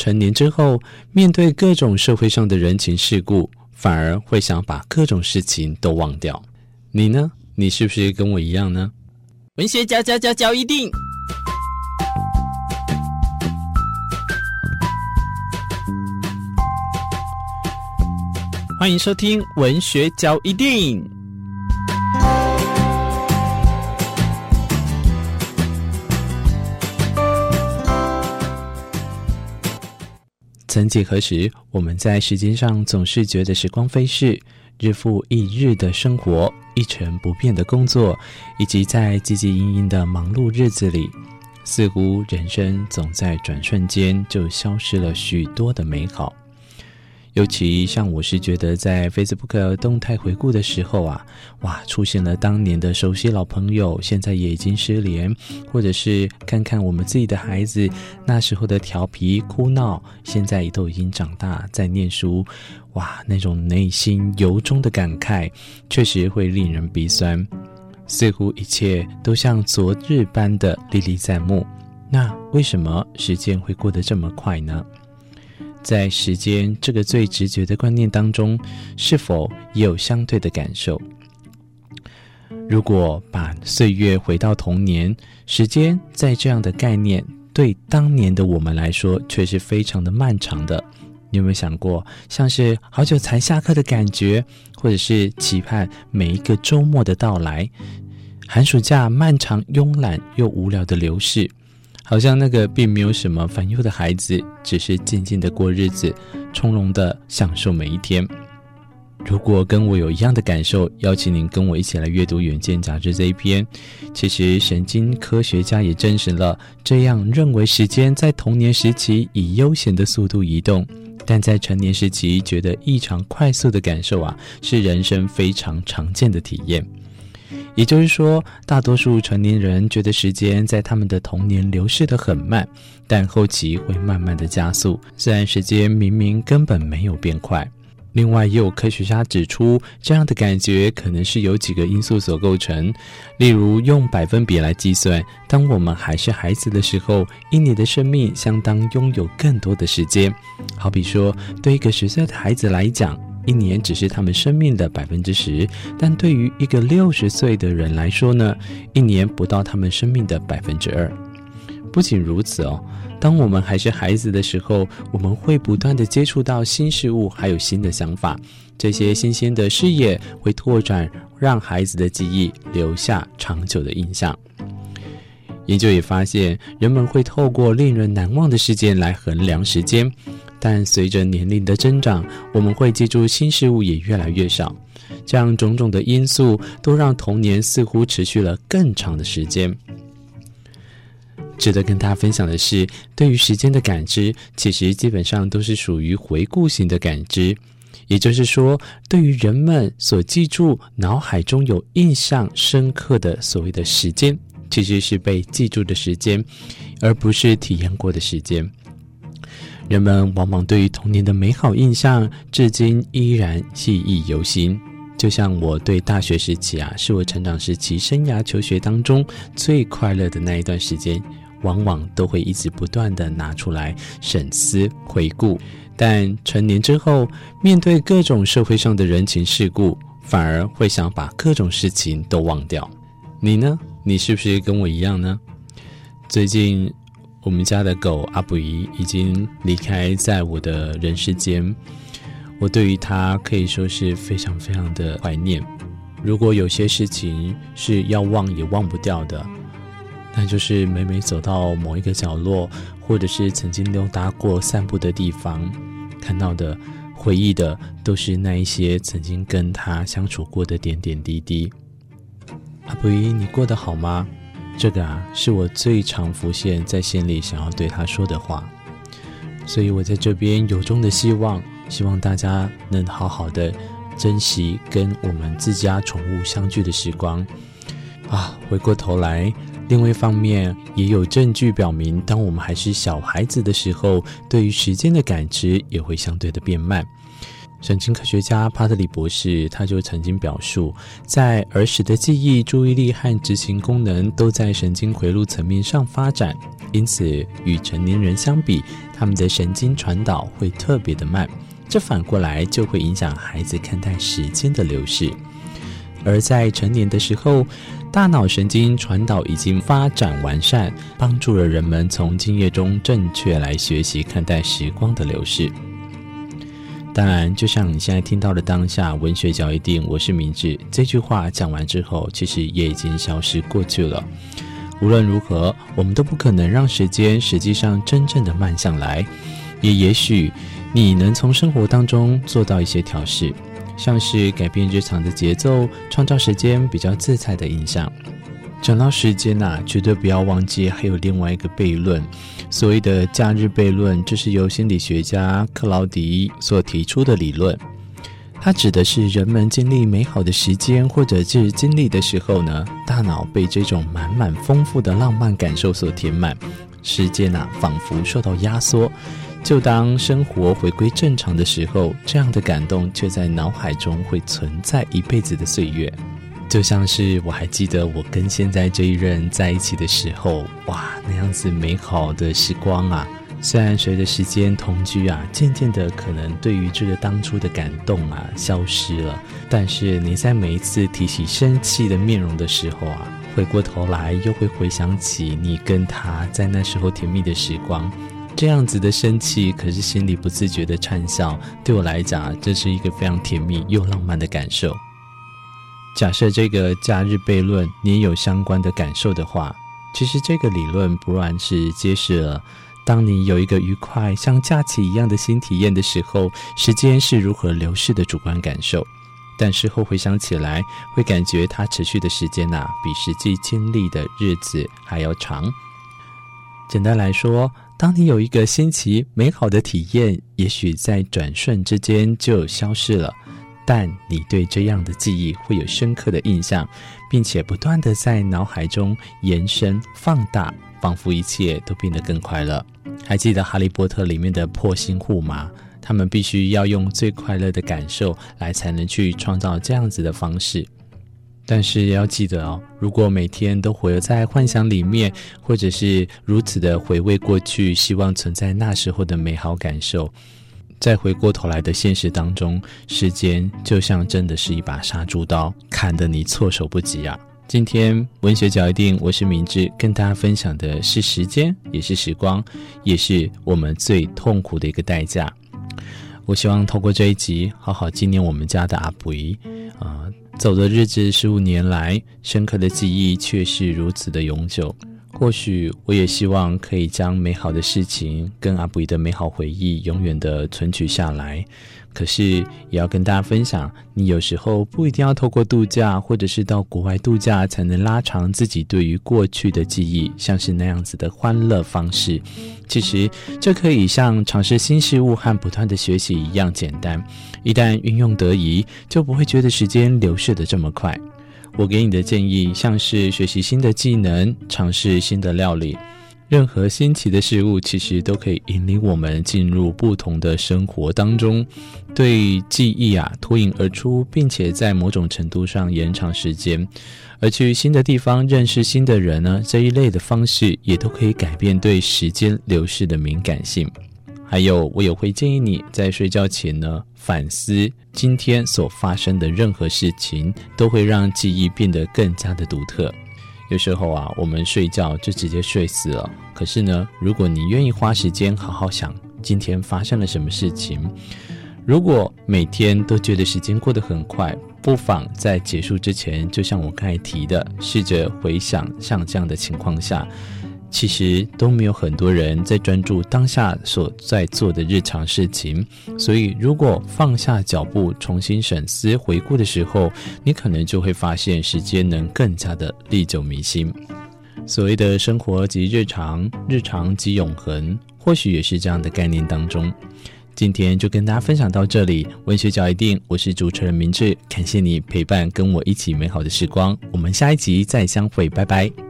成年之后，面对各种社会上的人情世故，反而会想把各种事情都忘掉。你呢？你是不是跟我一样呢？文学嚼嚼嚼嚼一定，欢迎收听文学嚼一錠。曾几何时，我们在时间上总是觉得时光飞逝。日复一日的生活，一成不变的工作，以及在汲汲营营的忙碌日子里，似乎人生总在转瞬间就消失了许多的美好。尤其像我是觉得，在 Facebook 动态回顾的时候啊，哇，出现了当年的熟悉老朋友，现在也已经失联；或者是看看我们自己的孩子那时候的调皮哭闹，现在也都已经长大在念书，哇，那种内心由衷的感慨，确实会令人鼻酸。似乎一切都像昨日般的历历在目。那为什么时间会过得这么快呢？在时间这个最直觉的观念当中，是否也有相对的感受？如果把岁月回到童年，时间在这样的概念对当年的我们来说，却是非常的漫长的。你有没有想过，像是好久才下课的感觉，或者是期盼每一个周末的到来，寒暑假漫长、慵懒又无聊的流逝？好像那个并没有什么烦忧的孩子，只是静静的过日子，从容的享受每一天。如果跟我有一样的感受，邀请您跟我一起来阅读《远见》杂志这一篇。其实神经科学家也证实了，这样认为时间在童年时期以悠闲的速度移动，但在成年时期觉得异常快速的感受啊，是人生非常常见的体验。也就是说，大多数成年人觉得时间在他们的童年流逝得很慢，但后期会慢慢的加速。虽然时间明明根本没有变快。另外，也有科学家指出，这样的感觉可能是由几个因素所构成。例如，用百分比来计算，当我们还是孩子的时候，一年的生命相当拥有更多的时间。好比说，对一个十岁的孩子来讲，一年只是他们生命的百分之十，但对于一个六十岁的人来说呢，一年不到他们生命的百分之二。不仅如此哦，当我们还是孩子的时候，我们会不断地接触到新事物，还有新的想法。这些新鲜的视野会拓展，让孩子的记忆留下长久的印象。研究也发现，人们会透过令人难忘的事件来衡量时间。但随着年龄的增长，我们会记住新事物也越来越少。这样种种的因素都让童年似乎持续了更长的时间。值得跟大家分享的是，对于时间的感知，其实基本上都是属于回顾型的感知。也就是说，对于人们所记住、脑海中有印象深刻的所谓的时间，其实是被记住的时间，而不是体验过的时间。人们往往对于童年的美好印象，至今依然记忆犹新。就像我对大学时期啊，是我成长时期生涯求学当中最快乐的那一段时间，往往都会一直不断地拿出来审思回顾。但成年之后，面对各种社会上的人情世故，反而会想把各种事情都忘掉。你呢？你是不是跟我一样呢？最近。我们家的狗阿布姨已经离开在我的人世间，我对于它可以说是非常非常的怀念。如果有些事情是要忘也忘不掉的，那就是每每走到某一个角落，或者是曾经溜达过散步的地方，看到的、回忆的，都是那一些曾经跟它相处过的点点滴滴。阿布姨，你过得好吗？这个啊，是我最常浮现在心里想要对他说的话，所以我在这边由衷的希望，希望大家能好好的珍惜跟我们自家宠物相聚的时光啊。回过头来，另外一方面也有证据表明，当我们还是小孩子的时候，对于时间的感知也会相对的变慢。神经科学家帕特里博士他就曾经表述，在儿时的记忆、注意力和执行功能都在神经回路层面上发展，因此与成年人相比，他们的神经传导会特别的慢。这反过来就会影响孩子看待时间的流逝。而在成年的时候，大脑神经传导已经发展完善，帮助了人们从经验中正确来学习看待时光的流逝。当然，就像你现在听到的当下，文学角一定，我是明智。这句话讲完之后，其实也已经消失过去了。无论如何，我们都不可能让时间实际上真正的慢下来。也也许你能从生活当中做到一些调试，像是改变日常的节奏，创造时间比较自在的印象。讲到时间呐、绝对不要忘记还有另外一个悖论。所谓的假日悖论，这是由心理学家克劳迪所提出的理论。它指的是人们经历美好的时间或者是经历的时候呢，大脑被这种满满丰富的浪漫感受所填满，时间啊仿佛受到压缩。就当生活回归正常的时候，这样的感动却在脑海中会存在一辈子的岁月。就像是我还记得我跟现在这一任在一起的时候，哇，那样子美好的时光啊！虽然随着时间同居啊，渐渐的可能对于这个当初的感动啊消失了，但是你在每一次提起生气的面容的时候啊，回过头来又会回想起你跟他在那时候甜蜜的时光，这样子的生气，可是心里不自觉的灿笑。对我来讲，这是一个非常甜蜜又浪漫的感受。假设这个假日悖论你有相关的感受的话，其实这个理论不然是揭示了，当你有一个愉快像假期一样的新体验的时候，时间是如何流逝的主观感受。但事后回想起来，会感觉它持续的时间呐、比实际经历的日子还要长。简单来说，当你有一个新奇美好的体验，也许在转瞬之间就消失了。但你对这样的记忆会有深刻的印象，并且不断地在脑海中延伸放大，仿佛一切都变得更快乐。还记得《哈利波特》里面的破心户吗？他们必须要用最快乐的感受来才能去创造这样子的方式。但是要记得哦，如果每天都活在幻想里面，或者是如此的回味过去，希望存在那时候的美好感受。在回过头来的现实当中，时间就像真的是一把杀猪刀，砍得你措手不及啊！今天文学角一定，我是明智，跟大家分享的是时间，也是时光，也是我们最痛苦的一个代价。我希望透过这一集，好好纪念我们家的阿布依啊，走的日子十五年来，深刻的记忆却是如此的永久。或许我也希望可以将美好的事情跟阿布依的美好回忆永远的存取下来。可是也要跟大家分享，你有时候不一定要透过度假或者是到国外度假才能拉长自己对于过去的记忆，像是那样子的欢乐方式。其实这可以像尝试新事物和不断的学习一样简单。一旦运用得宜，就不会觉得时间流逝的这么快。我给你的建议，像是学习新的技能、尝试新的料理，任何新奇的事物，其实都可以引领我们进入不同的生活当中，对记忆啊脱颖而出，并且在某种程度上延长时间。而去新的地方认识新的人呢，这一类的方式也都可以改变对时间流逝的敏感性。还有，我也会建议你在睡觉前呢，反思今天所发生的任何事情，都会让记忆变得更加的独特。有时候啊，我们睡觉就直接睡死了。可是呢，如果你愿意花时间好好想今天发生了什么事情，如果每天都觉得时间过得很快，不妨在结束之前，就像我刚才提的，试着回想像这样的情况下。其实都没有很多人在专注当下所在做的日常事情，所以如果放下脚步，重新审思回顾的时候，你可能就会发现时间能更加的历久弥新。所谓的生活即日常，日常即永恒，或许也是这样的概念当中。今天就跟大家分享到这里，文学角一定，我是主持人明智，感谢你陪伴跟我一起美好的时光，我们下一集再相会，拜拜。